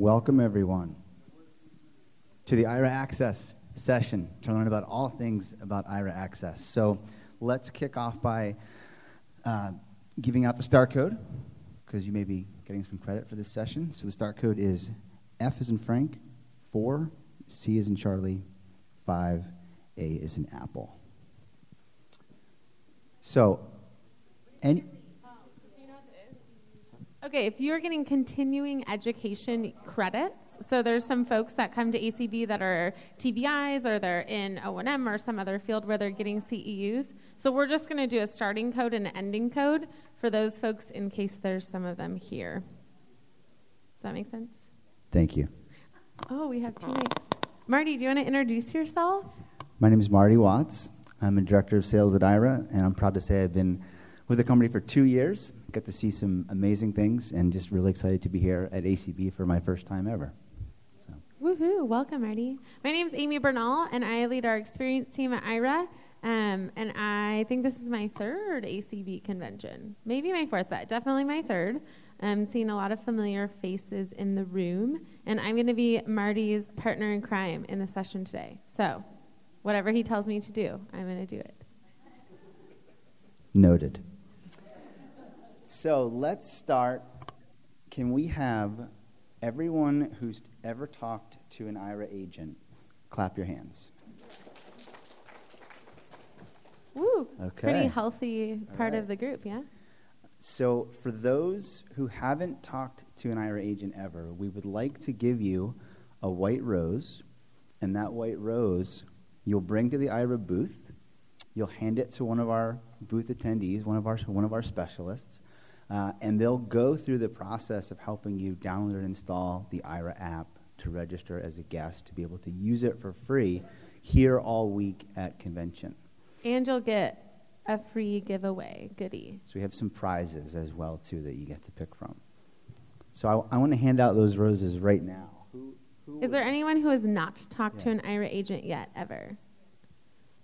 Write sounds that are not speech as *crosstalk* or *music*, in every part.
Welcome, everyone, to the Aira Access session to learn about all things about Aira Access. So let's kick off by uh, giving out the star code, because you may be getting some credit for this session. So the star code is F is in Frank, 4, C is in Charlie, 5, A is in Apple. So, any. Okay, if you're getting continuing education credits, so there's some folks that come to ACB that are TVIs or they're in O&M or some other field where they're getting CEUs. So we're just going to do a starting code and an ending code for those folks in case there's some of them here. Does that make sense? Thank you. Oh, we have two mics. Marty, do you want to introduce yourself? My name is Marty Watts. I'm a director of sales at Aira, and I'm proud to say I've been with the company for two years. Got to see some amazing things, and just really excited to be here at ACB for my first time ever. So. Woohoo! Welcome, Marty. My name is Amy Bernal, and I lead our experience team at Aira. Um, and I think this is my third ACB convention, maybe my fourth, but definitely my third. I'm seeing a lot of familiar faces in the room, and I'm going to be Marty's partner in crime in the session today. So, whatever he tells me to do, I'm going to do it. Noted. So let's start. Can we have everyone who's ever talked to an Aira agent clap your hands? Woo! Okay. It's pretty healthy part right. of the group, yeah? So, for those who haven't talked to an Aira agent ever, we would like to give you a white rose, and that white rose you'll bring to the Aira booth. You'll hand it to one of our booth attendees, one of our, one of our specialists, uh, and they'll go through the process of helping you download and install the Aira app to register as a guest to be able to use it for free here all week at convention. And you'll get a free giveaway goodie. So we have some prizes as well too that you get to pick from. So I, I want to hand out those roses right now. Who, who Is there anyone who has not talked yeah. to an Aira agent yet ever?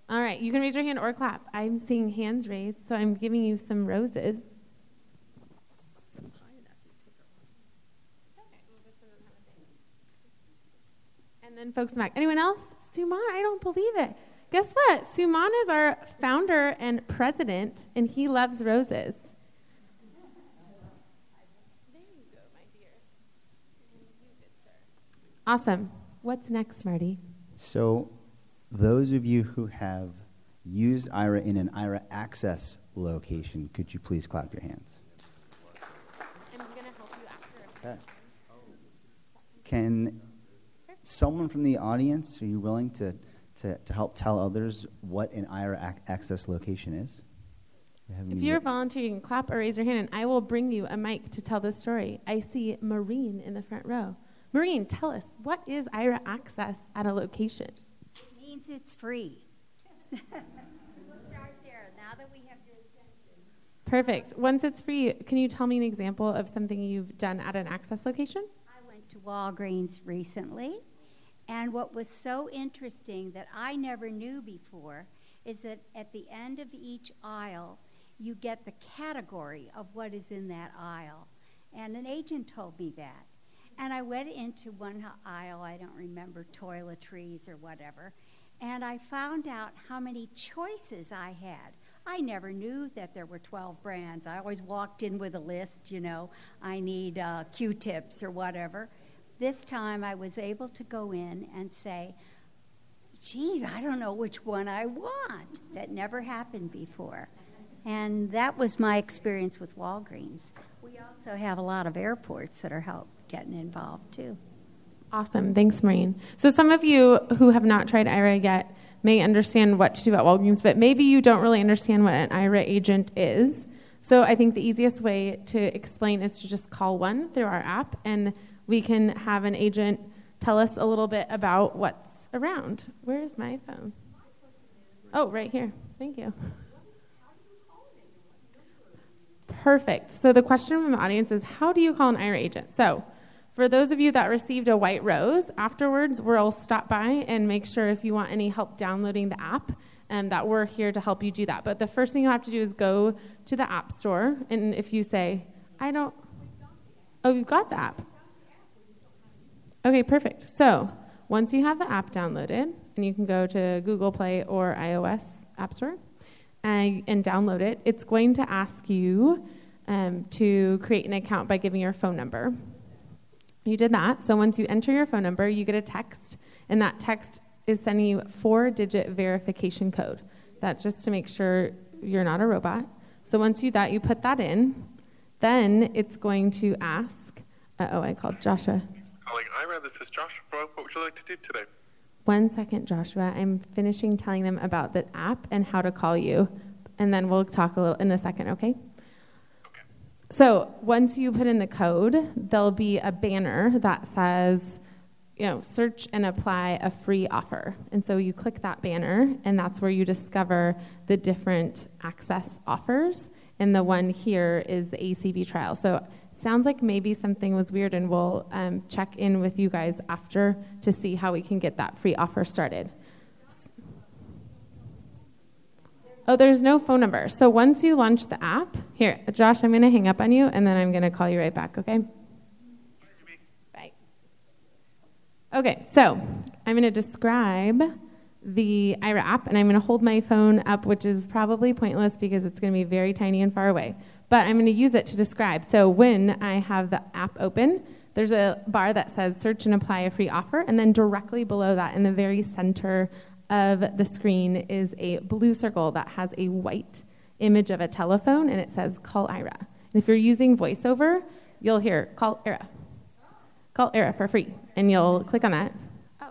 All right, you can raise your hand or clap. I'm seeing hands raised, so I'm giving you some roses. And then folks in the back. Anyone else? Suman, I don't believe it. Guess what? Suman is our founder and president, and he loves roses. Awesome. What's next, Marty? So, those of you who have used Aira in an Aira access location, could you please clap your hands? I'm going to help you after. Okay. Can someone from the audience, are you willing to, to, to help tell others what an Aira ac- access location is? If you're volunteering, clap or raise your hand, and I will bring you a mic to tell the story. I see Maureen in the front row. Maureen, tell us, what is Aira access at a location? It means it's free. we'll start there now that we have your attention. Perfect. Once it's free, can you tell me an example of something you've done at an access location? I went to Walgreens recently and what was so interesting that I never knew before is that at the end of each aisle, you get the category of what is in that aisle. And an agent told me that. And I went into one aisle, I don't remember, toiletries or whatever, and I found out how many choices I had. I never knew that there were 12 brands. I always walked in with a list, you know, I need uh, Q tips or whatever this time I was able to go in and say, geez, I don't know which one I want. That never happened before. And that was my experience with Walgreens. We also have a lot of airports that are help getting involved too. Awesome. Thanks, Maureen. So, some of you who have not tried Aira yet may understand what to do at Walgreens, but maybe you don't really understand what an Aira agent is. So, I think the easiest way to explain is to just call one through our app and we can have an agent tell us a little bit about what's around. Where is my phone? Oh, right here. Thank you. Perfect. So the question from the audience is how do you call an Aira agent? So for those of you that received a white rose, afterwards we'll stop by and make sure if you want any help downloading the app, um, that we're here to help you do that. But the first thing you have to do is go to the App Store, and if you say, I don't, oh, you've got the app. Okay, perfect. So once you have the app downloaded, and you can go to Google Play or iOS App Store and, and download it, it's going to ask you um, to create an account by giving your phone number. You did that. So once you enter your phone number, you get a text, and that text is sending you a four digit verification code. That just to make sure you're not a robot. So once you that, you put that in. Then it's going to ask. Oh, I called Joshua. Calling Aira, this is Joshua. What would you like to do today? One second, Joshua. I'm finishing telling them about the app and how to call you, and then we'll talk a little in a second, okay? Okay. So once you put in the code, there'll be a banner that says, you know, search and apply a free offer. And so you click that banner, and that's where you discover the different access offers. And the one here is the ACB trial. So sounds like maybe something was weird, and we'll um, check in with you guys after to see how we can get that free offer started. Oh, there's no phone number. So once you launch the app, here, Josh, I'm going to hang up on you, and then I'm going to call you right back, okay? Bye. Okay, so I'm going to describe the Aira app, and I'm going to hold my phone up, which is probably pointless because it's going to be very tiny and far away. But I'm going to use it to describe. So when I have the app open, there's a bar that says search and apply a free offer, and then directly below that, in the very center of the screen, is a blue circle that has a white image of a telephone, and it says call Aira. And if you're using VoiceOver, you'll hear call Aira. Call Aira for free, and you'll click on that. Oh.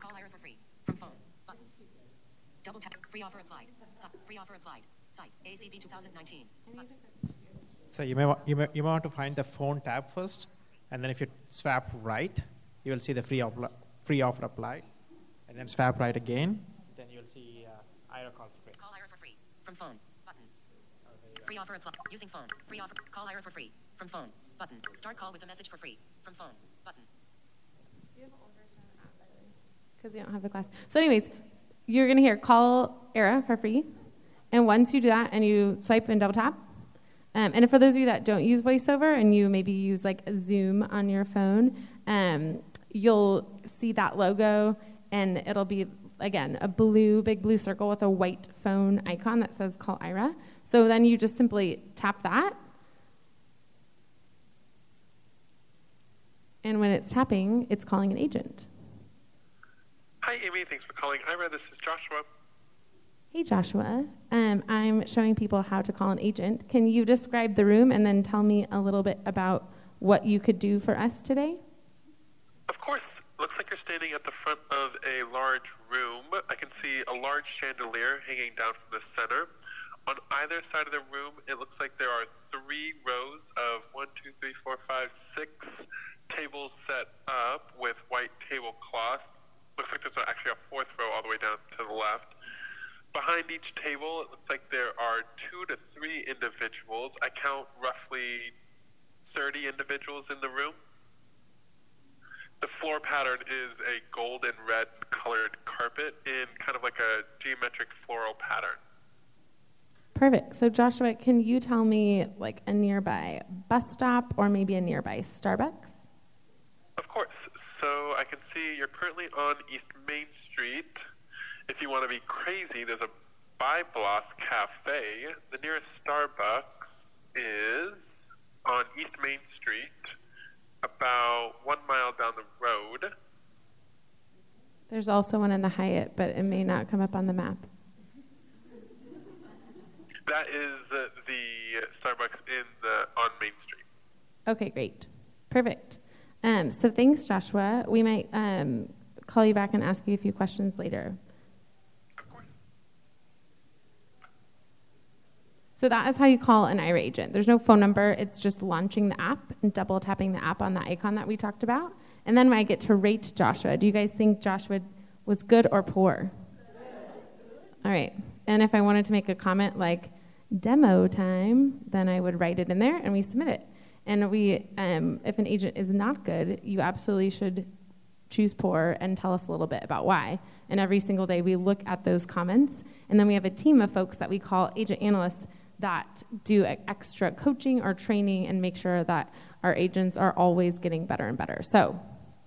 Call Aira for free. From phone. Button. Double tap. Free offer applied. Si- free offer applied. Site. 2019. So you may, wa- you may you may want to find the phone tab first, and then if you swap right, you will see the free offer, free offer applied, and then swap right again, then you will see uh, Aira call for free. Call Aira for free. From phone. Button. Free offer applied. Using phone. Free offer. Call Aira for free. From phone. Button. Start call with a message for free. From phone. Button. because we don't have the class. So, anyways, you're gonna hear call Era for free, and once you do that and you swipe and double tap, um, and for those of you that don't use VoiceOver and you maybe use like Zoom on your phone, um, you'll see that logo, and it'll be again a blue, big blue circle with a white phone icon that says call Aira. So then you just simply tap that. And when it's tapping, it's calling an agent. Hi, Amy. Thanks for calling Aira. This is Joshua. Hey, Joshua. Um, I'm showing people how to call an agent. Can you describe the room and then tell me a little bit about what you could do for us today? Of course. Looks like you're standing at the front of a large room. I can see a large chandelier hanging down from the center. On either side of the room, it looks like there are three rows of one, two, three, four, five, six tables set up with white tablecloth. Looks like there's actually a fourth row all the way down to the left. Behind each table, it looks like there are two to three individuals. I count roughly 30 individuals in the room. The floor pattern is a gold and red colored carpet in kind of like a geometric floral pattern. Perfect. So, Joshua, can you tell me like a nearby bus stop or maybe a nearby Starbucks? Of course. So I can see you're currently on East Main Street. If you want to be crazy, there's a Byblos Cafe. The nearest Starbucks is on East Main Street, about one mile down the road. There's also one in the Hyatt, but it may not come up on the map. That is the, the Starbucks in the on Main Street. Okay, great. Perfect. Um, so, thanks, Joshua. We might um, call you back and ask you a few questions later. Of course. So that is how you call an Aira agent. There's no phone number. It's just launching the app and double tapping the app on the icon that we talked about. And then when I get to rate Joshua. Do you guys think Joshua was good or poor? All right. And if I wanted to make a comment like demo time, then I would write it in there and we submit it. And we, um, if an agent is not good, you absolutely should choose poor and tell us a little bit about why. And every single day we look at those comments, and then we have a team of folks that we call agent analysts that do extra coaching or training and make sure that our agents are always getting better and better. So,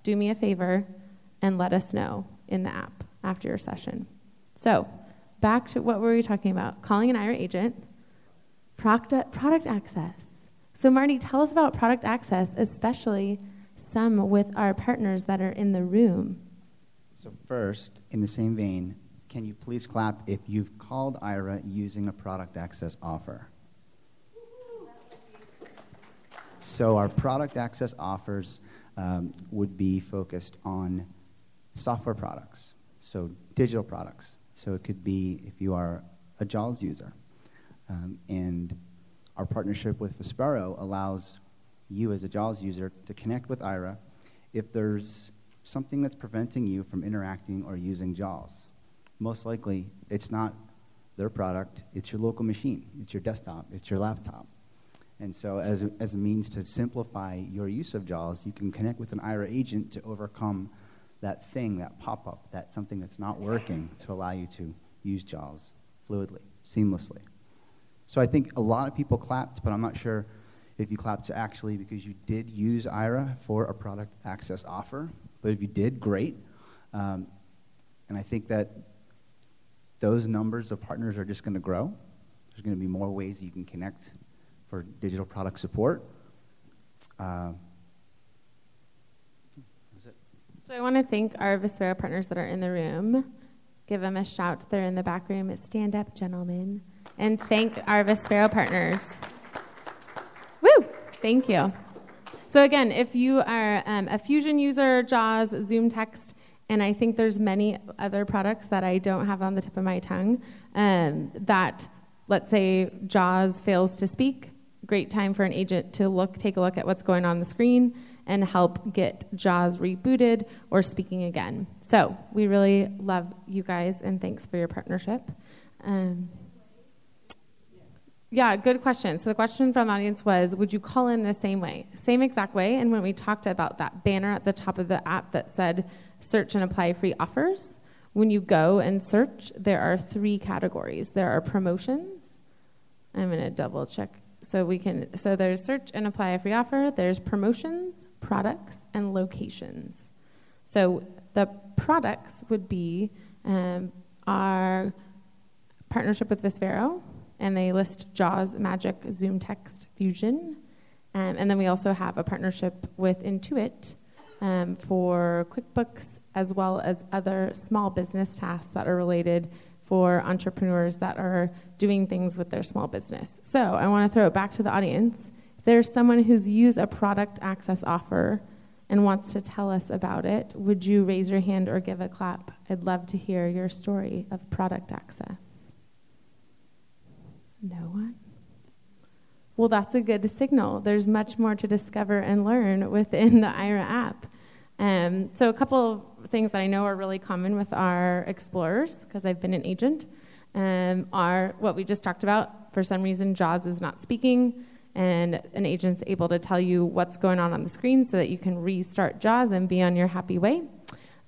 do me a favor and let us know in the app after your session. So, back to what were we talking about? Calling an Aira agent, product, product access. So, Marty, tell us about product access, especially some with our partners that are in the room. So, first, in the same vein, can you please clap if you've called Aira using a product access offer? So, our product access offers um, would be focused on software products, so digital products. So, it could be if you are a JAWS user. Um, and our partnership with Vispero allows you, as a JAWS user, to connect with Aira if there's something that's preventing you from interacting or using JAWS. Most likely, it's not their product, it's your local machine, it's your desktop, it's your laptop. And so, as a, as a means to simplify your use of JAWS, you can connect with an Aira agent to overcome that thing, that pop up, that something that's not working to allow you to use JAWS fluidly, seamlessly. So, I think a lot of people clapped, but I'm not sure if you clapped actually because you did use Aira for a product access offer. But if you did, great. Um, and I think that those numbers of partners are just going to grow. There's going to be more ways you can connect for digital product support. Uh. So I want to thank our Vispero partners that are in the room. Give them a shout. They're in the back room. Stand up, gentlemen. And thank our Vispero partners. Woo! Thank you. So again, if you are um, a Fusion user, JAWS, Zoom Text, and I think there's many other products that I don't have on the tip of my tongue um, that, let's say, JAWS fails to speak, great time for an agent to look, take a look at what's going on the screen and help get JAWS rebooted or speaking again. So we really love you guys and thanks for your partnership. Um, yeah, good question. So the question from the audience was, would you call in the same way? Same exact way. And when we talked about that banner at the top of the app that said search and apply free offers, when you go and search, there are three categories. There are promotions. I'm going to double check so we can so there's search and apply a free offer, there's promotions, products, and locations. So the products would be um, our partnership with Vispero, and they list JAWS, Magic, Zoom Text, Fusion. Um, and then we also have a partnership with Intuit um, for QuickBooks, as well as other small business tasks that are related for entrepreneurs that are doing things with their small business. So I want to throw it back to the audience. If there's someone who's used a product access offer and wants to tell us about it, would you raise your hand or give a clap? I'd love to hear your story of product access. No one? Well, that's a good signal. There's much more to discover and learn within the Aira app. Um, so, a couple of things that I know are really common with our explorers, because I've been an agent, um, are what we just talked about. For some reason, JAWS is not speaking, and an agent's able to tell you what's going on on the screen so that you can restart JAWS and be on your happy way.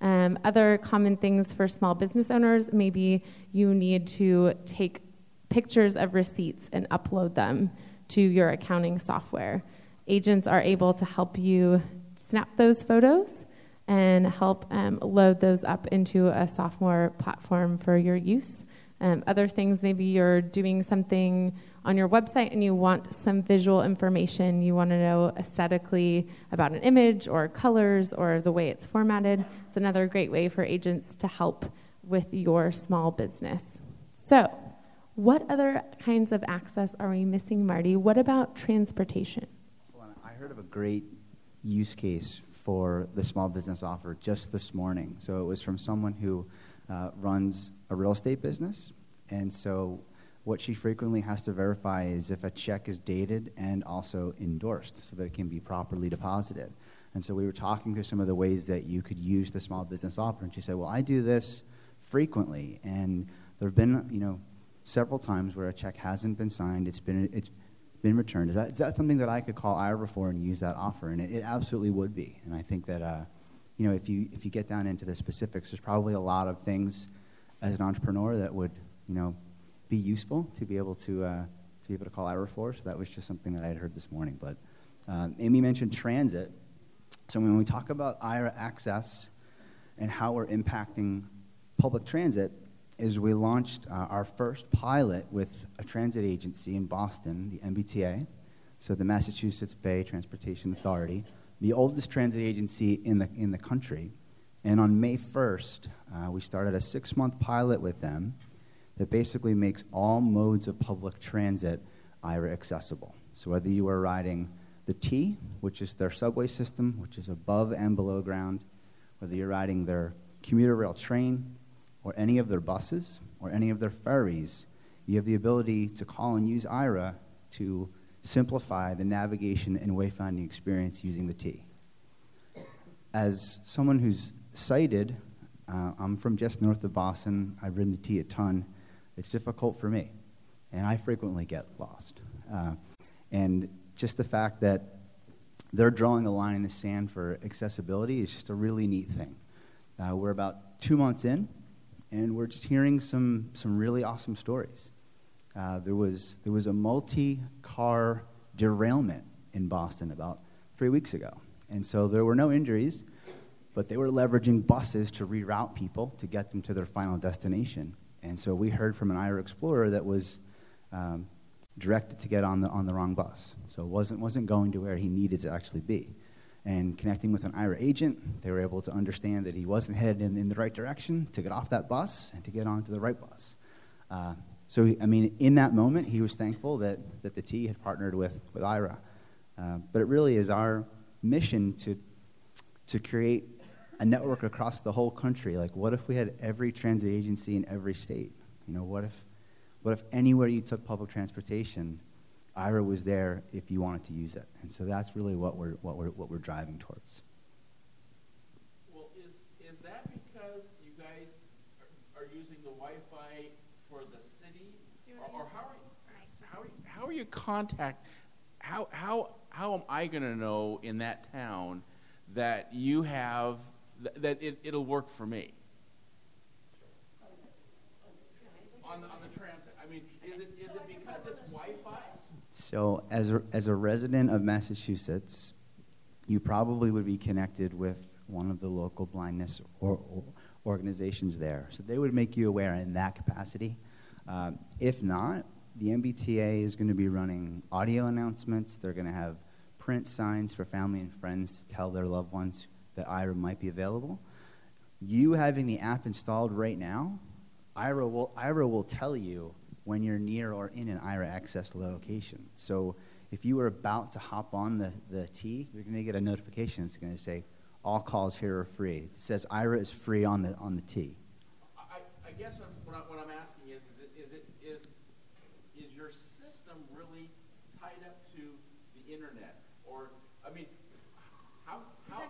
Um, other common things for small business owners maybe you need to take pictures of receipts and upload them to your accounting software. Agents are able to help you snap those photos and help um, load those up into a software platform for your use. Um, other things, maybe you're doing something on your website and you want some visual information. You want to know aesthetically about an image or colors or the way it's formatted. It's another great way for agents to help with your small business. So, what other kinds of access are we missing, Marty? What about transportation? I heard of a great use case for the small business offer just this morning. So it was from someone who uh, runs a real estate business. And so what she frequently has to verify is if a check is dated and also endorsed so that it can be properly deposited. And so we were talking through some of the ways that you could use the small business offer. And she said, Well, I do this frequently. And there have been, you know, several times where a check hasn't been signed, it's been, it's been returned. Is that, is that something that I could call Aira for and use that offer? And it, it absolutely would be. And I think that, uh, you know, if you, if you get down into the specifics, there's probably a lot of things as an entrepreneur that would, you know, be useful to be able to, uh, to be able to call Aira for. So that was just something that I had heard this morning. But um, Amy mentioned transit. So when we talk about Aira access and how we're impacting public transit, is we launched uh, our first pilot with a transit agency in Boston, the MBTA, so the Massachusetts Bay Transportation Authority, the oldest transit agency in the, in the country. And on May 1st, uh, we started a six month pilot with them that basically makes all modes of public transit Aira accessible. So whether you are riding the T, which is their subway system, which is above and below ground, whether you're riding their commuter rail train, or any of their buses, or any of their ferries, you have the ability to call and use Aira to simplify the navigation and wayfinding experience using the T. As someone who's sighted, uh, I'm from just north of Boston. I've ridden the T a ton. It's difficult for me, and I frequently get lost. Uh, and just the fact that they're drawing a line in the sand for accessibility is just a really neat thing. Uh, we're about two months in, and we're just hearing some, some really awesome stories. Uh, there, was, there was a multi car derailment in Boston about three weeks ago. And so there were no injuries, but they were leveraging buses to reroute people to get them to their final destination. And so we heard from an Aira Explorer that was um, directed to get on the, on the wrong bus. So it wasn't, wasn't going to where he needed to actually be. And connecting with an Aira agent, they were able to understand that he wasn't headed in, in the right direction to get off that bus and to get onto the right bus. Uh, so, I mean, in that moment, he was thankful that, that the T had partnered with, with Aira. Uh, but it really is our mission to, to create a network across the whole country. Like, what if we had every transit agency in every state? You know, what if, what if anywhere you took public transportation, Aira was there if you wanted to use it? And so that's really what we're, what we're, what we're driving towards. Well, is, is that because you guys are, are using the Wi-Fi for the city? Or, or how are you, how, are you- how are you contact, how, how, how am I gonna know in that town that you have, th- that it, it'll work for me? On the, on the transit, I mean, is it, is it because it's Wi-Fi? So, as a, as a resident of Massachusetts, you probably would be connected with one of the local blindness or, or organizations there. So, they would make you aware in that capacity. Um, if not, the MBTA is going to be running audio announcements. They're going to have print signs for family and friends to tell their loved ones that Aira might be available. You having the app installed right now, Aira will, Aira will tell you when you're near or in an Aira access location. So if you were about to hop on the, the T, you're going to get a notification. It's going to say, all calls here are free. It says Aira is free on the, on the T. I, I guess what, I'm- what, I, what I'm asking is, is it, is it, is, is your system really tied up to the internet? Or, I mean, how, how?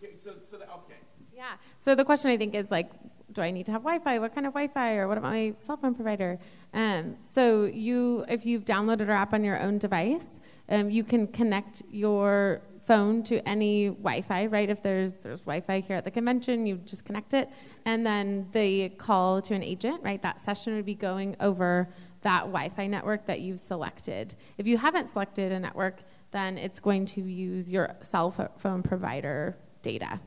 Okay, so, so, that, okay. Yeah. So the question I think is like, do I need to have Wi-Fi? What kind of Wi-Fi, or what about my cell phone provider? Um, so you, if you've downloaded our app on your own device, um, you can connect your phone to any Wi-Fi. Right? If there's there's Wi-Fi here at the convention, you just connect it, and then the call to an agent. Right? That session would be going over that Wi-Fi network that you've selected. If you haven't selected a network, then it's going to use your cell phone provider data.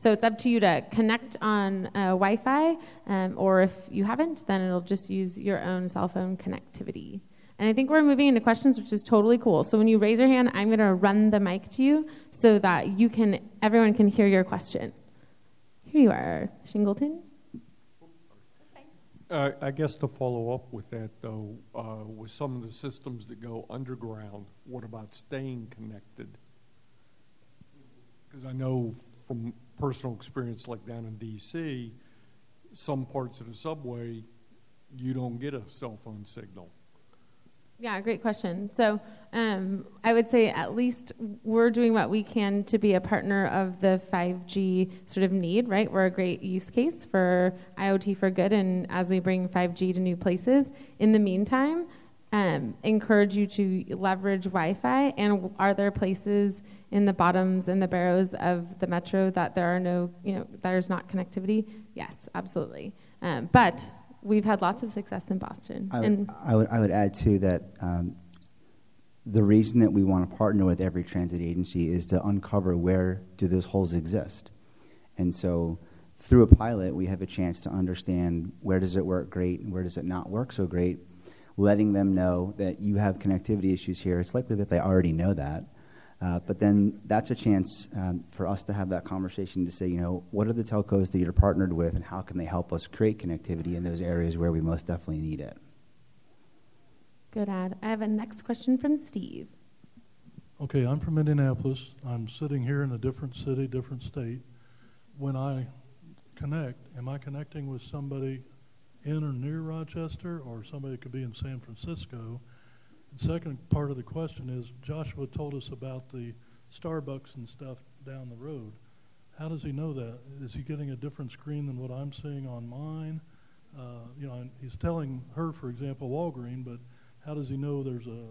So it's up to you to connect on uh, Wi Fi, um, or if you haven't, then it'll just use your own cell phone connectivity. And I think we're moving into questions, which is totally cool. So when you raise your hand, I'm going to run the mic to you so that you can, everyone can hear your question. Here you are, Shingleton. Uh, I guess to follow up with that, though, uh, with some of the systems that go underground, what about staying connected? Because I know from personal experience, like down in D.C., some parts of the subway, you don't get a cell phone signal. Yeah, great question. So um, I would say at least we're doing what we can to be a partner of the 5G sort of need, right? We're a great use case for IoT for good, and as we bring 5G to new places. In the meantime, um, encourage you to leverage Wi-Fi. And are there places in the bottoms and the barrows of the metro that there are no, you know, there's not connectivity? Yes, absolutely. Um, but we've had lots of success in Boston. I would, and I would, I would add too that um, the reason that we want to partner with every transit agency is to uncover where do those holes exist. And so through a pilot, we have a chance to understand where does it work great and where does it not work so great, letting them know that you have connectivity issues here. It's likely that they already know that. Uh, but then that's a chance um, for us to have that conversation to say, you know, what are the telcos that you're partnered with and how can they help us create connectivity in those areas where we most definitely need it? good ad. I have a next question from Steve. Okay, I'm from Indianapolis. I'm sitting here in a different city, different state. When I connect, am I connecting with somebody in or near Rochester or somebody that could be in San Francisco? The second part of the question is Joshua told us about the Starbucks and stuff down the road. How does he know that? Is he getting a different screen than what I'm seeing on mine? Uh, you know, he's telling her, for example, Walgreen, but how does he know there's a,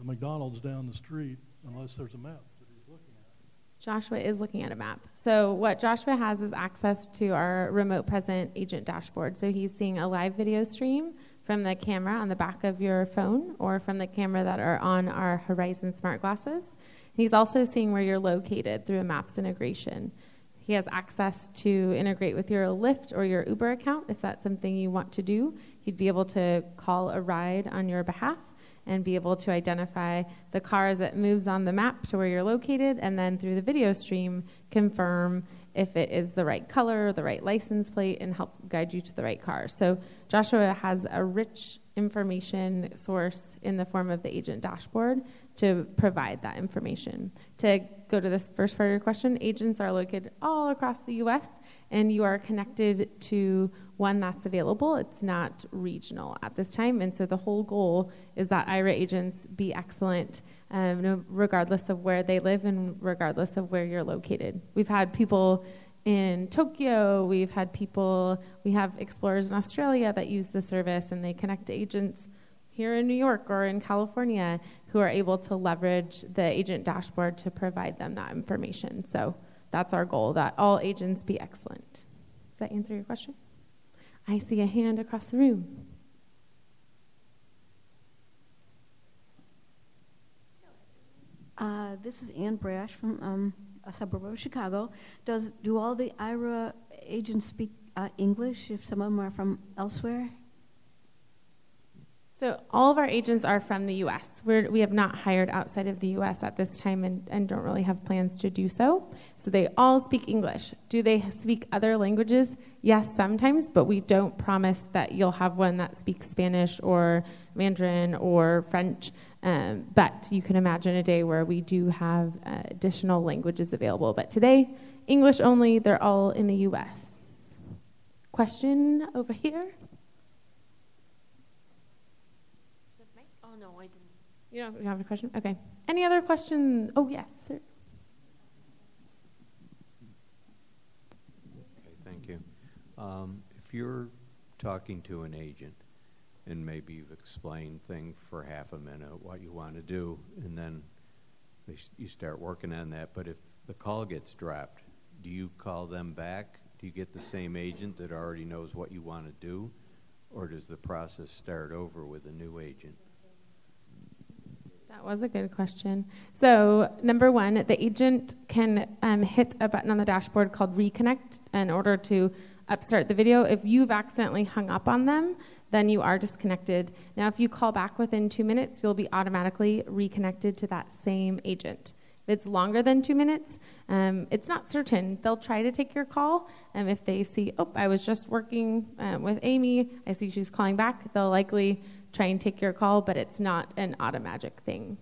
a McDonald's down the street unless there's a map that he's looking at? Joshua is looking at a map. So, what Joshua has is access to our remote present agent dashboard. So, he's seeing a live video stream from the camera on the back of your phone or from the camera that are on our Horizon smart glasses. He's also seeing where you're located through a maps integration. He has access to integrate with your Lyft or your Uber account if that's something you want to do. He'd be able to call a ride on your behalf and be able to identify the car as it moves on the map to where you're located, and then through the video stream, confirm if it is the right color, the right license plate, and help guide you to the right car. So Joshua has a rich information source in the form of the agent dashboard to provide that information. To go to this first part of your question, agents are located all across the US and you are connected to one that's available. It's not regional at this time. And so the whole goal is that Aira agents be excellent um, regardless of where they live and regardless of where you're located. We've had people in Tokyo, we've had people, we have explorers in Australia that use the service and they connect to agents here in New York or in California who are able to leverage the agent dashboard to provide them that information. So that's our goal that all agents be excellent. Does that answer your question? I see a hand across the room. Uh, this is Ann Brash from um, a suburb of Chicago. Does do all the Aira agents speak uh, English if some of them are from elsewhere? So all of our agents are from the U.S. We're, we have not hired outside of the U.S. at this time and, and don't really have plans to do so. So they all speak English. Do they speak other languages? Yes, sometimes, but we don't promise that you'll have one that speaks Spanish or Mandarin or French. Um, but you can imagine a day where we do have uh, additional languages available. But today, English only, they're all in the U.S. Question over here? You don't have a question? Okay. Any other questions? Oh, yes, sir. Okay, thank you. Um, if you're talking to an agent and maybe you've explained things for half a minute what you want to do, and then you start working on that, but if the call gets dropped, do you call them back? Do you get the same agent that already knows what you want to do? Or does the process start over with a new agent? That was a good question. So, number one, the agent can um, hit a button on the dashboard called reconnect in order to upstart the video. If you've accidentally hung up on them, then you are disconnected. Now, if you call back within two minutes, you'll be automatically reconnected to that same agent. If it's longer than two minutes, um, it's not certain. They'll try to take your call. And um, if they see, oh, I was just working um, with Amy, I see she's calling back, they'll likely try and take your call, but it's not an automatic thing.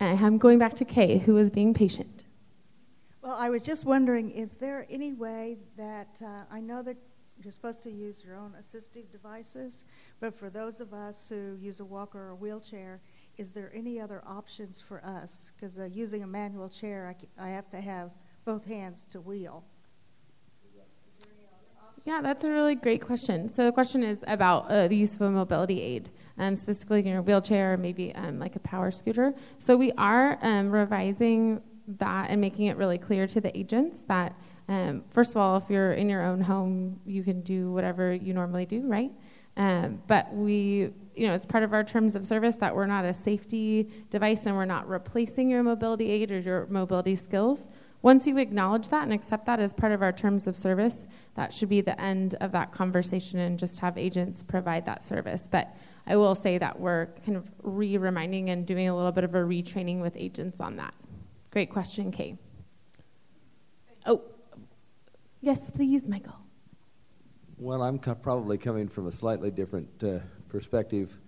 And I'm going back to Kay, who is being patient. Well, I was just wondering is there any way that uh, I know that you're supposed to use your own assistive devices, but for those of us who use a walker or a wheelchair, is there any other options for us? Because uh, using a manual chair, I, I have to have both hands to wheel. Yeah, that's a really great question. So the question is about uh, the use of a mobility aid um, specifically in a wheelchair or maybe um, like a power scooter. So we are um, revising that and making it really clear to the agents that, um, first of all, if you're in your own home, you can do whatever you normally do, right? Um, but we, you know, it's part of our terms of service that we're not a safety device and we're not replacing your mobility aid or your mobility skills. Once you acknowledge that and accept that as part of our terms of service, that should be the end of that conversation and just have agents provide that service. But I will say that we're kind of re reminding and doing a little bit of a retraining with agents on that. Great question, Kay. Oh, yes, please, Michael. Well, I'm co- probably coming from a slightly different uh, perspective.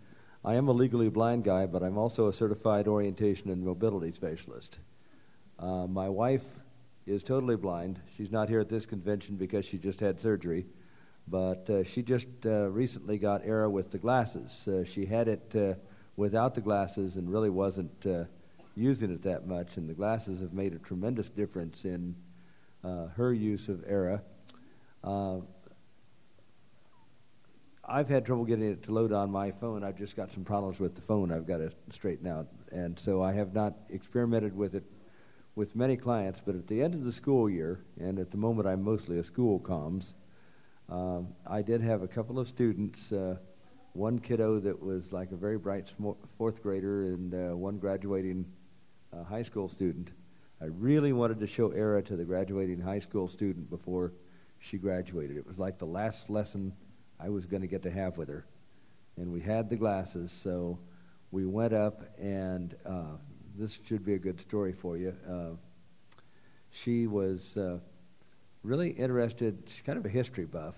I am a legally blind guy, but I'm also a certified orientation and mobility specialist. Uh, my wife is totally blind. She's not here at this convention because she just had surgery, but uh, she just uh, recently got ERA with the glasses. Uh, she had it uh, without the glasses and really wasn't uh, using it that much, and the glasses have made a tremendous difference in uh, her use of ERA. I've had trouble getting it to load on my phone. I've just got some problems with the phone I've got to straighten out. And so I have not experimented with it with many clients, but at the end of the school year, and at the moment I'm mostly a school comms, um, I did have a couple of students, uh, one kiddo that was like a very bright sm- fourth grader and uh, one graduating uh, high school student. I really wanted to show ERA to the graduating high school student before she graduated. It was like the last lesson I was going to get to have with her. And we had the glasses, so we went up, and uh, this should be a good story for you. Uh, she was uh, really interested, she's kind of a history buff,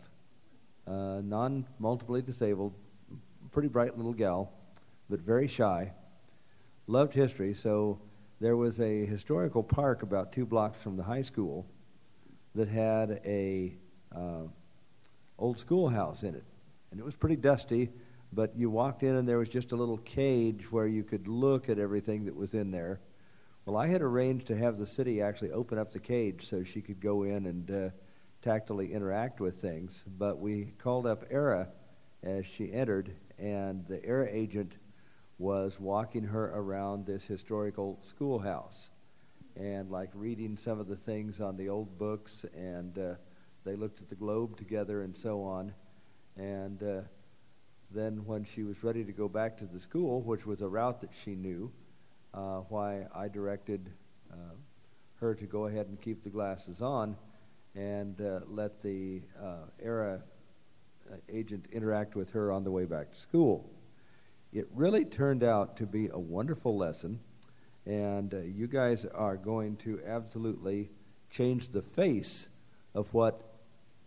uh, non multiply disabled, pretty bright little gal, but very shy. Loved history, so there was a historical park about two blocks from the high school that had a uh, old schoolhouse in it. And it was pretty dusty, but you walked in and there was just a little cage where you could look at everything that was in there. Well, I had arranged to have the city actually open up the cage so she could go in and uh, tactily interact with things. But we called up ERA as she entered, and the ERA agent was walking her around this historical schoolhouse and like reading some of the things on the old books and uh, they looked at the globe together and so on. And uh, then, when she was ready to go back to the school, which was a route that she knew, uh, why I directed uh, her to go ahead and keep the glasses on and uh, let the uh, ERA uh, agent interact with her on the way back to school. It really turned out to be a wonderful lesson, and you guys are going to absolutely change the face of what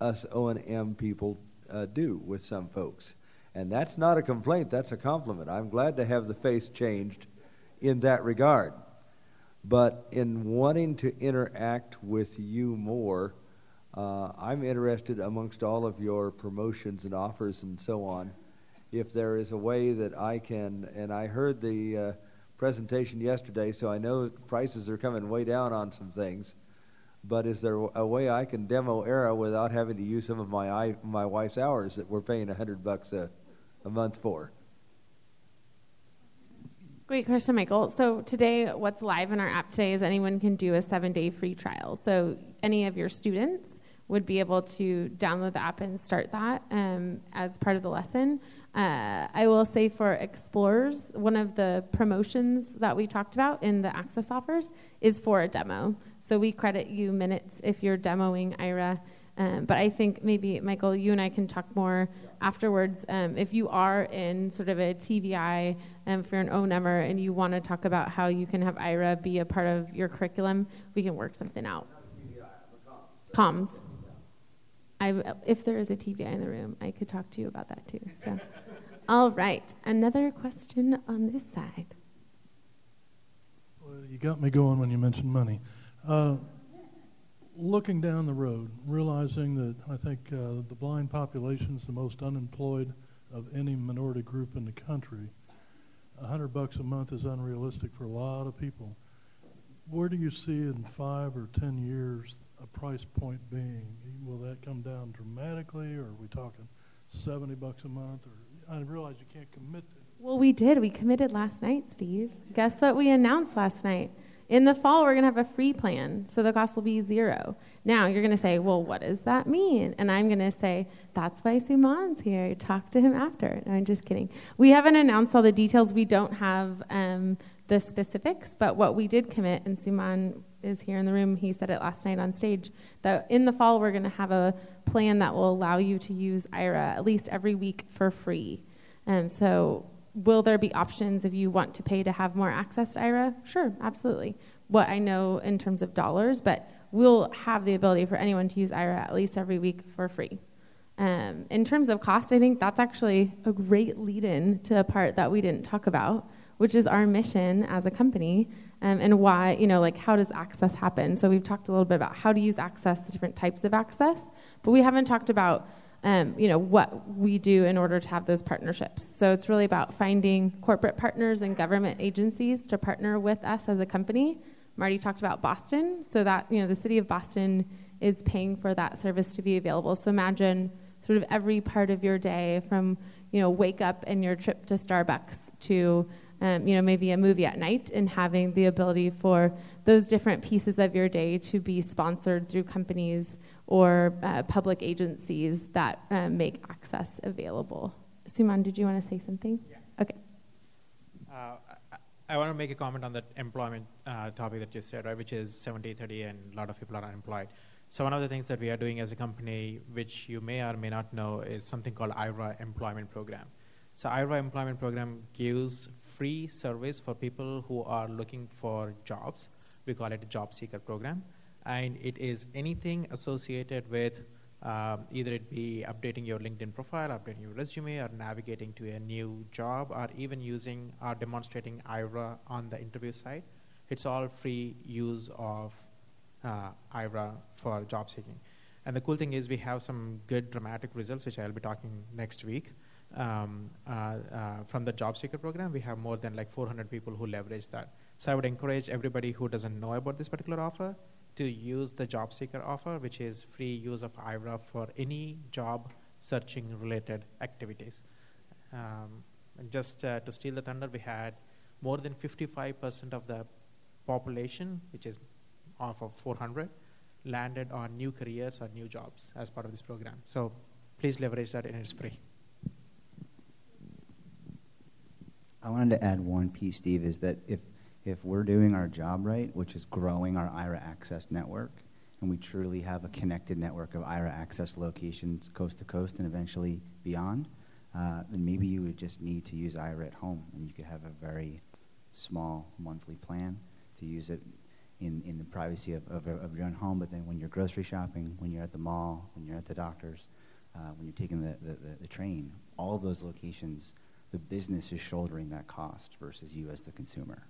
us O&M people uh, do with some folks. And that's not a complaint, that's a compliment. I'm glad to have the face changed in that regard. But in wanting to interact with you more, uh, I'm interested amongst all of your promotions and offers and so on. If there is a way that I can, and I heard the uh, presentation yesterday, so I know prices are coming way down on some things but is there a way I can demo ERA without having to use some of my my wife's hours that we're paying a hundred bucks a, a month for? Great question, Michael. So today, what's live in our app today is anyone can do a seven-day free trial. So any of your students would be able to download the app and start that um, as part of the lesson. Uh, I will say for explorers, one of the promotions that we talked about in the access offers is for a demo. So we credit you minutes if you're demoing Aira. Um, but I think maybe, Michael, you and I can talk more afterwards. Um, if you are in sort of a TVI, um, if you're an O-NEMer and you want to talk about how you can have Aira be a part of your curriculum, we can work something out. Comms. I, if there is a TVI in the room, I could talk to you about that too. So, *laughs* all right, another question on this side. Well, you got me going when you mentioned money. Uh, looking down the road, realizing that I think uh, the blind population is the most unemployed of any minority group in the country, a hundred bucks a month is unrealistic for a lot of people. Where do you see in five or ten years a price point being? Will that come down dramatically, or are we talking seventy bucks a month? Or I realize you can't commit. To well, we did. We committed last night, Steve. Guess what we announced last night? In the fall, we're going to have a free plan, so the cost will be zero. Now, you're going to say, well, what does that mean? And I'm going to say, that's why Suman's here. Talk to him after. No, I'm just kidding. We haven't announced all the details. We don't have um, the specifics, but what we did commit, and Suman is here in the room, he said it last night on stage, that in the fall, we're going to have a plan that will allow you to use Aira at least every week for free. Um, so will there be options if you want to pay to have more access to Aira? Sure, absolutely. What I know in terms of dollars, but we'll have the ability for anyone to use Aira at least every week for free. Um, in terms of cost, I think that's actually a great lead in to a part that we didn't talk about, which is our mission as a company um, and why, you know, like how does access happen? So we've talked a little bit about how to use access, the different types of access, but we haven't talked about um, you know, what we do in order to have those partnerships. So it's really about finding corporate partners and government agencies to partner with us as a company. Marty talked about Boston, so that you know the city of Boston is paying for that service to be available. So imagine sort of every part of your day, from you know wake up and your trip to Starbucks to um, you know maybe a movie at night, and having the ability for those different pieces of your day to be sponsored through companies or uh, public agencies that uh, make access available. Suman, did you want to say something? Yeah. Okay. Uh, I, I want to make a comment on that employment uh, topic that you said, right, which is 70-30 and a lot of people are unemployed. So one of the things that we are doing as a company, which you may or may not know, is something called Aira Employment Program. So Aira Employment Program gives free service for people who are looking for jobs. We call it a job seeker program and it is anything associated with um, either it be updating your LinkedIn profile, updating your resume, or navigating to a new job, or even using or demonstrating Aira on the interview site. It's all free use of uh, Aira for job seeking. And the cool thing is we have some good dramatic results, which I'll be talking next week. Um, uh, uh, from the job seeker program, we have more than like 400 people who leverage that. So I would encourage everybody who doesn't know about this particular offer to use the job seeker offer, which is free use of Aira for any job searching related activities. Um, just uh, to steal the thunder, we had more than 55% of the population, which is off of 400, landed on new careers or new jobs as part of this program. So please leverage that, and it's free. I wanted to add one piece, Steve, is that if if we're doing our job right, which is growing our Aira Access network, and we truly have a connected network of Aira Access locations coast to coast and eventually beyond, uh, then maybe you would just need to use Aira at home, and you could have a very small monthly plan to use it in, in the privacy of, of, of your own home. But then when you're grocery shopping, when you're at the mall, when you're at the doctor's, uh, when you're taking the, the, the, the train, all those locations, the business is shouldering that cost versus you as the consumer.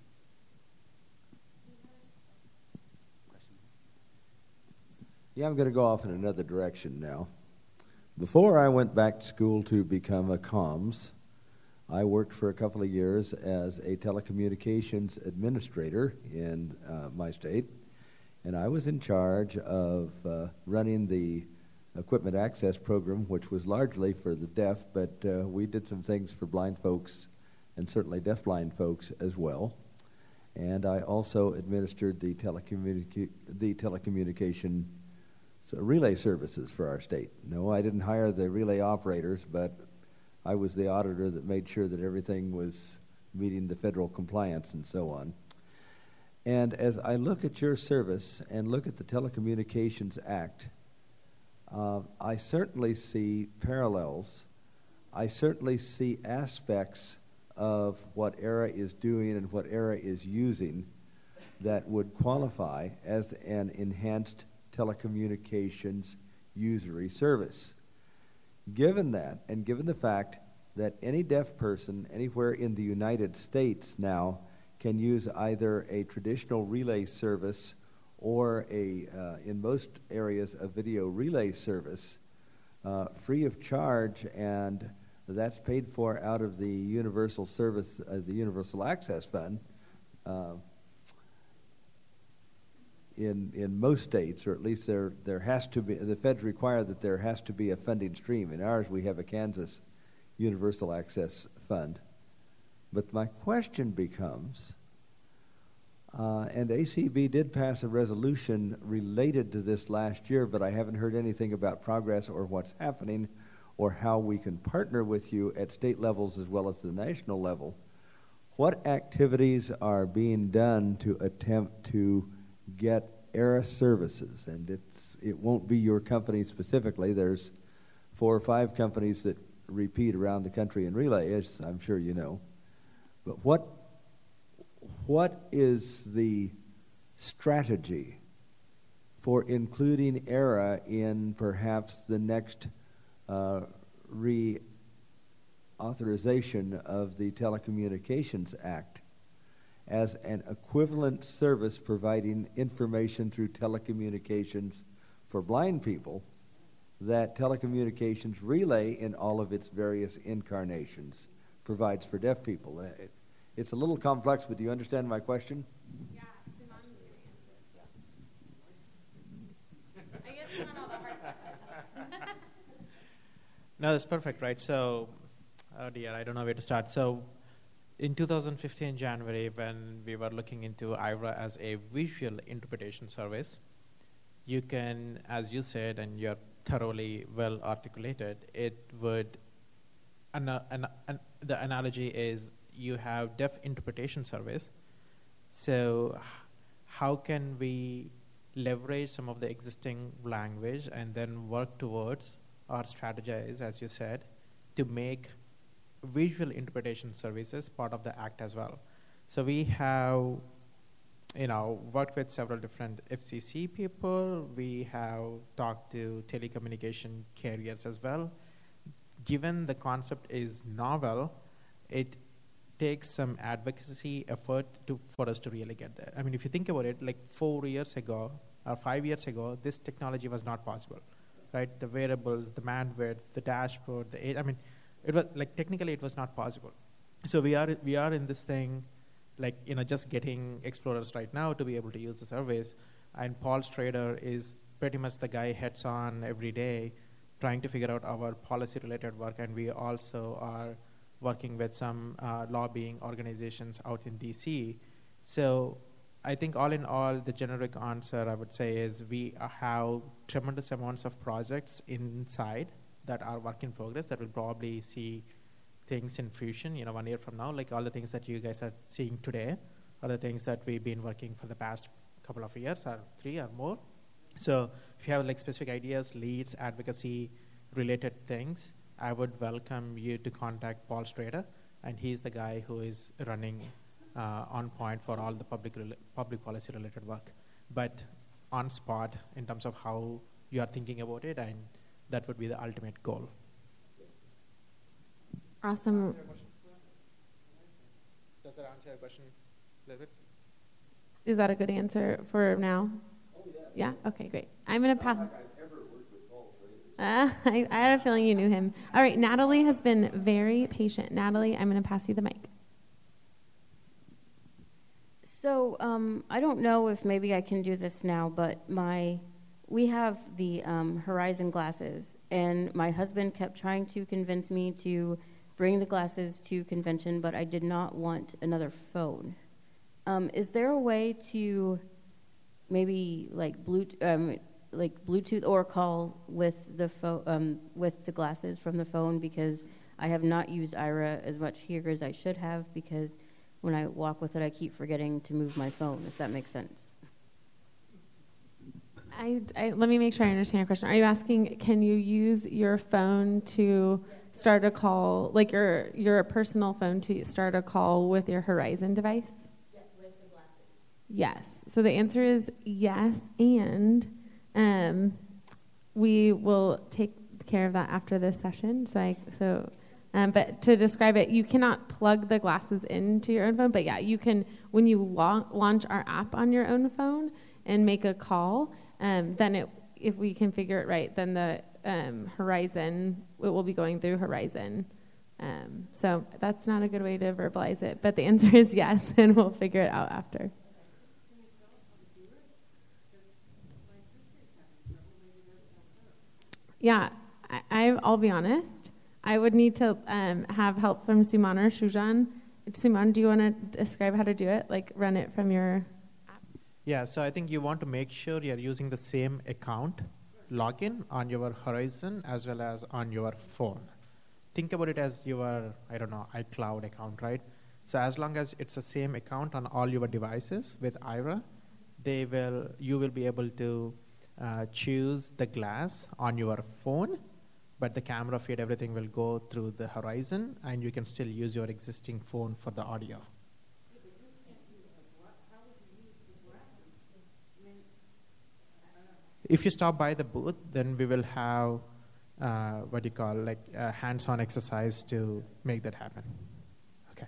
Yeah, I'm going to go off in another direction now. Before I went back to school to become a comms, I worked for a couple of years as a telecommunications administrator in uh, my state, and I was in charge of uh, running the equipment access program, which was largely for the deaf, but uh, we did some things for blind folks and certainly deafblind folks as well. And I also administered the, telecommunica- the telecommunication so relay services for our state. No, I didn't hire the relay operators, but I was the auditor that made sure that everything was meeting the federal compliance and so on. And as I look at your service and look at the Telecommunications Act, uh, I certainly see parallels. I certainly see aspects of what Aira is doing and what Aira is using that would qualify as an enhanced telecommunications usury service. Given that, and given the fact that any deaf person anywhere in the United States now can use either a traditional relay service or a, uh, in most areas, a video relay service uh, free of charge, and that's paid for out of the Universal Service, uh, the Universal Access Fund. In, in most states, or at least there, there has to be, the feds require that there has to be a funding stream. In ours, we have a Kansas Universal Access Fund. But my question becomes Uh, and ACB did pass a resolution related to this last year, but I haven't heard anything about progress or what's happening or how we can partner with you at state levels as well as the national level. What activities are being done to attempt to get Aira services? And it's, it won't be your company specifically. There's four or five companies that repeat around the country in relay, as I'm sure you know. But what what is the strategy for including Aira in perhaps the next uh, reauthorization of the Telecommunications Act as an equivalent service providing information through telecommunications for blind people that telecommunications relay in all of its various incarnations provides for deaf people. Uh, it, it's a little complex, but do you understand my question? Yeah, Suman's going to answer. I guess not all the hard questions. *laughs* No, that's perfect, right? So, oh dear, I don't know where to start. So, in 2015 January, when we were looking into Aira as a visual interpretation service, you can, as you said, and you're thoroughly well articulated, it would. An, an, an, the analogy is you have deaf interpretation service. So, how can we leverage some of the existing language and then work towards or strategize, as you said, to make visual interpretation services part of the act as well? So we have, you know, worked with several different FCC people. We have talked to telecommunication carriers as well. Given the concept is novel, it takes some advocacy effort to for us to really get there. I mean, if you think about it, like four years ago or five years ago, this technology was not possible, right? The wearables, the bandwidth, the dashboard, the I mean, it was like technically it was not possible. So we are we are in this thing, like you know, just getting explorers right now to be able to use the service, and Paul Schroeder is pretty much the guy heads on every day, trying to figure out our policy related work, and we also are working with some uh, lobbying organizations out in DC. So I think all in all, the generic answer I would say is we have tremendous amounts of projects inside that are work in progress that will probably see things in fusion, you know, one year from now, like all the things that you guys are seeing today are the things that we've been working for the past couple of years or three or more. So if you have like specific ideas, leads, advocacy related things, I would welcome you to contact Paul Schroeder, and he's the guy who is running uh, on point for all the public rela- public policy related work. But on spot in terms of how you are thinking about it, and that would be the ultimate goal. Awesome. Does that answer your question, David? Is that a good answer for now? yeah. Okay, great. I'm going to pass. Uh, *laughs* I, I had a feeling you knew him. All right, Natalie has been very patient. Natalie, I'm going to pass you the mic. So um, I don't know if maybe I can do this now, but my we have the um, Horizon glasses, and my husband kept trying to convince me to bring the glasses to convention, but I did not want another phone. Um, is there a way to maybe like Bluetooth, um, like Bluetooth or call with the phone um, with the glasses from the phone? Because I have not used Aira as much here as I should have because when I walk with it, I keep forgetting to move my phone. If that makes sense. I, I, let me make sure I understand your question. Are you asking, can you use your phone to start a call, like your your personal phone to start a call with your Horizon device? Yes. Yes. So the answer is yes, and um, we will take care of that after this session. So I so. Um, but to describe it, you cannot plug the glasses into your own phone. But yeah, you can when you la- launch our app on your own phone and make a call. Um, then it, if we configure it right, then the um, Horizon it will be going through Horizon. Um, so that's not a good way to verbalize it, but the *laughs* answer is yes, *laughs* and we'll figure it out after. Yeah, I, I, I'll be honest. I would need to um, have help from Suman or Shujan. Suman, do you want to describe how to do it? Like run it from your Yeah, so I think you want to make sure you're using the same account login on your Horizon as well as on your phone. Think about it as your, I don't know, iCloud account, right? So as long as it's the same account on all your devices with Aira, they will, you will be able to uh, choose the glass on your phone, but the camera feed, everything will go through the Horizon, and you can still use your existing phone for the audio. If you stop by the booth, then we will have uh, what do you call like a hands-on exercise to make that happen. Okay.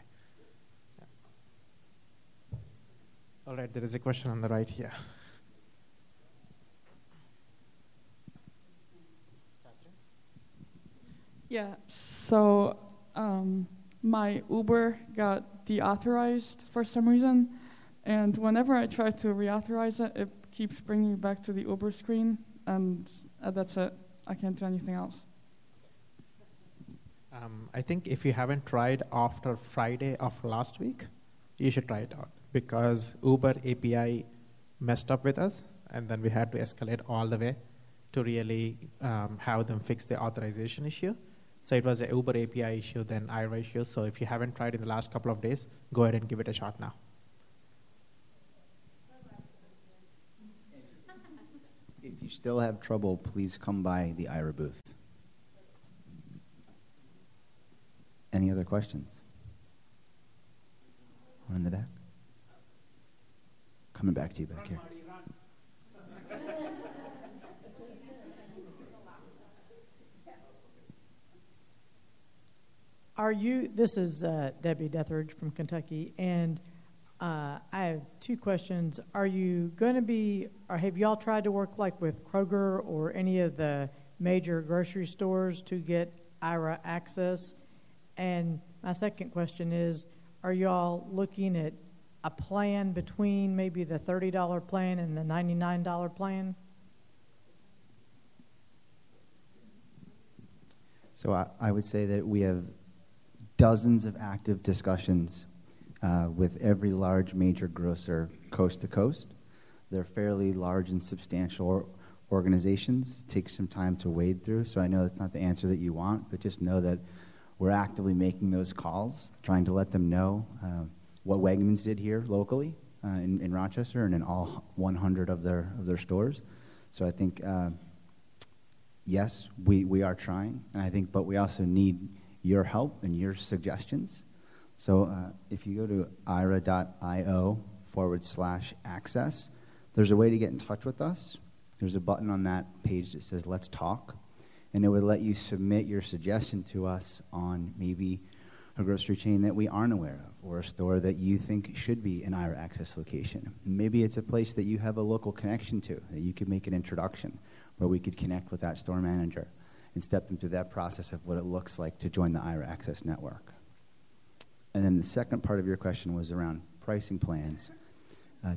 All right, there is a question on the right here. Yeah, so um, my Uber got deauthorized for some reason, and whenever I try to reauthorize it, it keeps bringing me back to the Uber screen, and uh, that's it. I can't do anything else. Um, I think if you haven't tried after Friday of last week, you should try it out because Uber API messed up with us, and then we had to escalate all the way to really um, have them fix the authorization issue. So it was a Uber API issue, then Aira issue. So if you haven't tried in the last couple of days, go ahead and give it a shot now. If you still have trouble, please come by the Aira booth. Any other questions? One in the back. Coming back to you back here. Are you, this is uh, Debbie Deathridge from Kentucky, and uh, I have two questions. Are you going to be, or have y'all tried to work like with Kroger or any of the major grocery stores to get Aira access? And my second question is, are y'all looking at a plan between maybe the $30 plan and the $99 plan? So I, I would say that we have dozens of active discussions uh, with every large major grocer coast to coast. They're fairly large and substantial or- organizations. Take some time to wade through. So I know it's not the answer that you want, but just know that we're actively making those calls, trying to let them know uh, what Wegmans did here locally uh, in, in Rochester and in all 100 of their of their stores. So I think. Uh, yes, we, we are trying, and I think, but we also need your help and your suggestions. So uh, if you go to aira.io forward slash access, there's a way to get in touch with us. There's a button on that page that says Let's Talk, and it would let you submit your suggestion to us on maybe a grocery chain that we aren't aware of, or a store that you think should be an Aira access location. Maybe it's a place that you have a local connection to, that you could make an introduction, where we could connect with that store manager and step them through that process of what it looks like to join the Aira Access Network. And then the second part of your question was around pricing plans. Uh,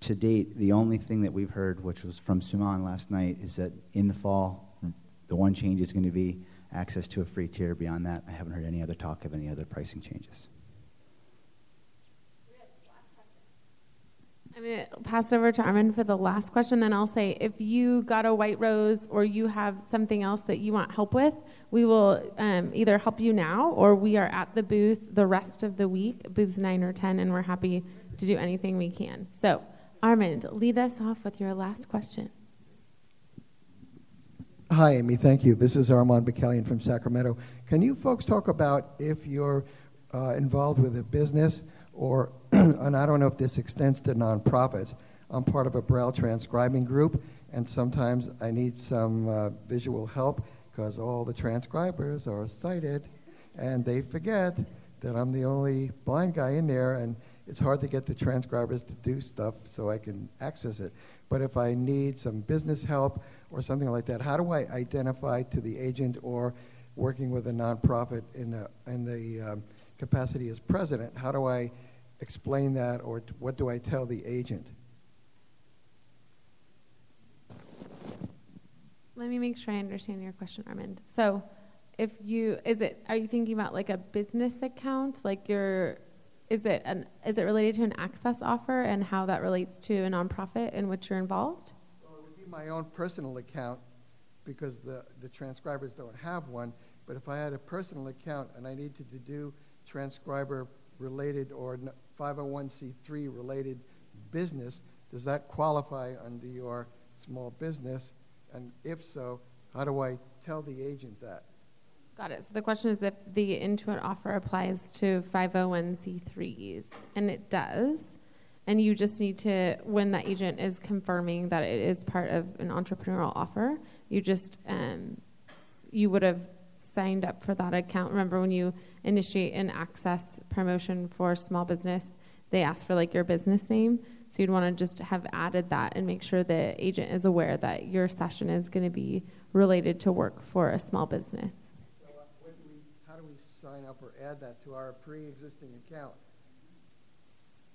to date, the only thing that we've heard, which was from Suman last night, is that in the fall, the one change is going to be access to a free tier. Beyond that, I haven't heard any other talk of any other pricing changes. I'm going to pass it over to Armin for the last question. Then I'll say if you got a white rose or you have something else that you want help with, we will um, either help you now or we are at the booth the rest of the week, booths 9 or 10, and we're happy to do anything we can. So, Armand, lead us off with your last question. Hi, Amy. Thank you. This is Armand Bacallian from Sacramento. Can you folks talk about if you're uh, involved with a business or, *clears throat* and I don't know if this extends to nonprofits. I'm part of a Braille transcribing group, and sometimes I need some uh, visual help because all the transcribers are sighted, and they forget that I'm the only blind guy in there, and it's hard to get the transcribers to do stuff so I can access it. But if I need some business help or something like that, how do I identify to the agent or working with a nonprofit in, a, in the um, capacity as president? How do I explain that, or t- what do I tell the agent? Let me make sure I understand your question, Armand. So, if you is it are you thinking about like a business account, like your is it an is it related to an access offer and how that relates to a nonprofit in which you're involved? Well, it would be my own personal account because the, the transcribers don't have one. But if I had a personal account and I needed to do transcriber related or n- 501c3 related business, does that qualify under your small business? And if so, how do I tell the agent that? Got it. So the question is if the Intuit offer applies to 501c3s, and it does, and you just need to, when that agent is confirming that it is part of an entrepreneurial offer, you just, um, you would have signed up for that account. Remember when you initiate an access promotion for small business, they ask for like your business name. So you'd want to just have added that and make sure the agent is aware that your session is going to be related to work for a small business. So uh, do we, how do we sign up or add that to our pre-existing account?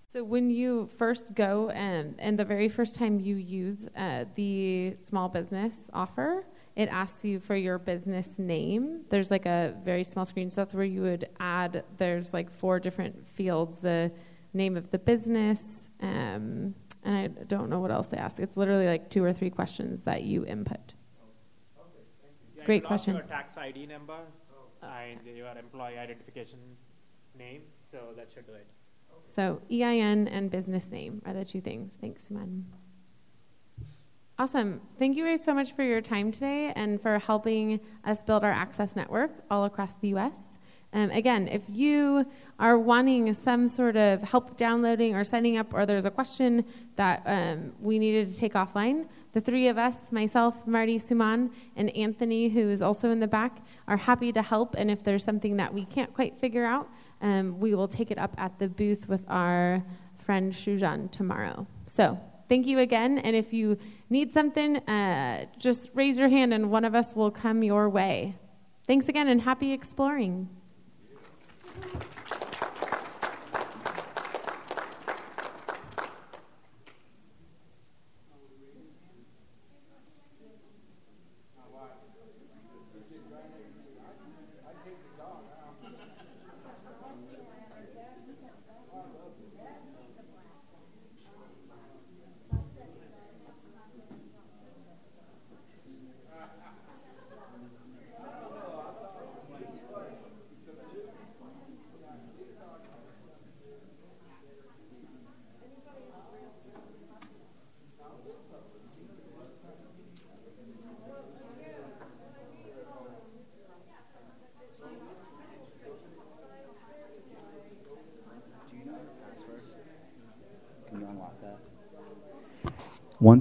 So when you first go and, and the very first time you use uh, the small business offer, it asks you for your business name. There's like a very small screen, so that's where you would add. There's like four different fields: the name of the business, um, and I don't know what else they ask. It's literally like two or three questions that you input. Yeah, Great you'll question. Your tax ID number and your employee identification name, so that should do it. So EIN and business name are the two things. Thanks, Suman. Awesome. Thank you guys so much for your time today and for helping us build our access network all across the U.S. Um, again, if you are wanting some sort of help downloading or signing up, or there's a question that um, we needed to take offline, the three of us, myself, Marty, Suman, and Anthony, who is also in the back, are happy to help. And if there's something that we can't quite figure out, um, we will take it up at the booth with our friend Shujan tomorrow. So thank you again. And if you need something, uh, just raise your hand and one of us will come your way. Thanks again and happy exploring.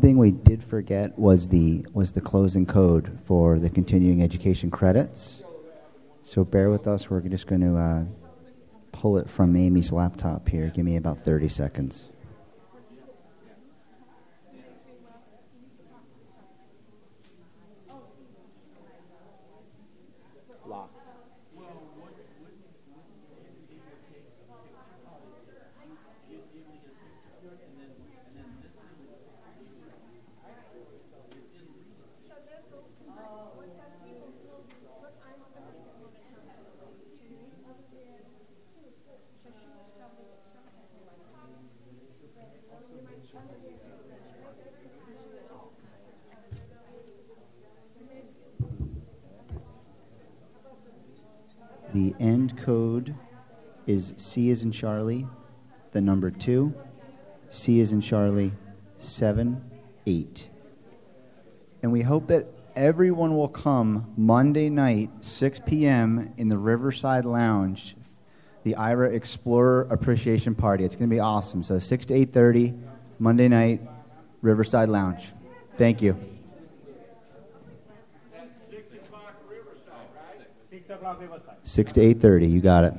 Thing we did forget was the was the closing code for the continuing education credits. So bear with us. We're just going to uh, pull it from Amy's laptop here. Give me about 30 seconds. The end code is C is in Charlie, the number two, C is in Charlie, seven, eight. And we hope that everyone will come Monday night, 6 p.m. in the Riverside Lounge, the Aira Explorer Appreciation Party. It's going to be awesome. So 6 to 8:30 Monday night, Riverside Lounge. Thank you. Six o'clock Riverside. 6 to 8:30. You got it.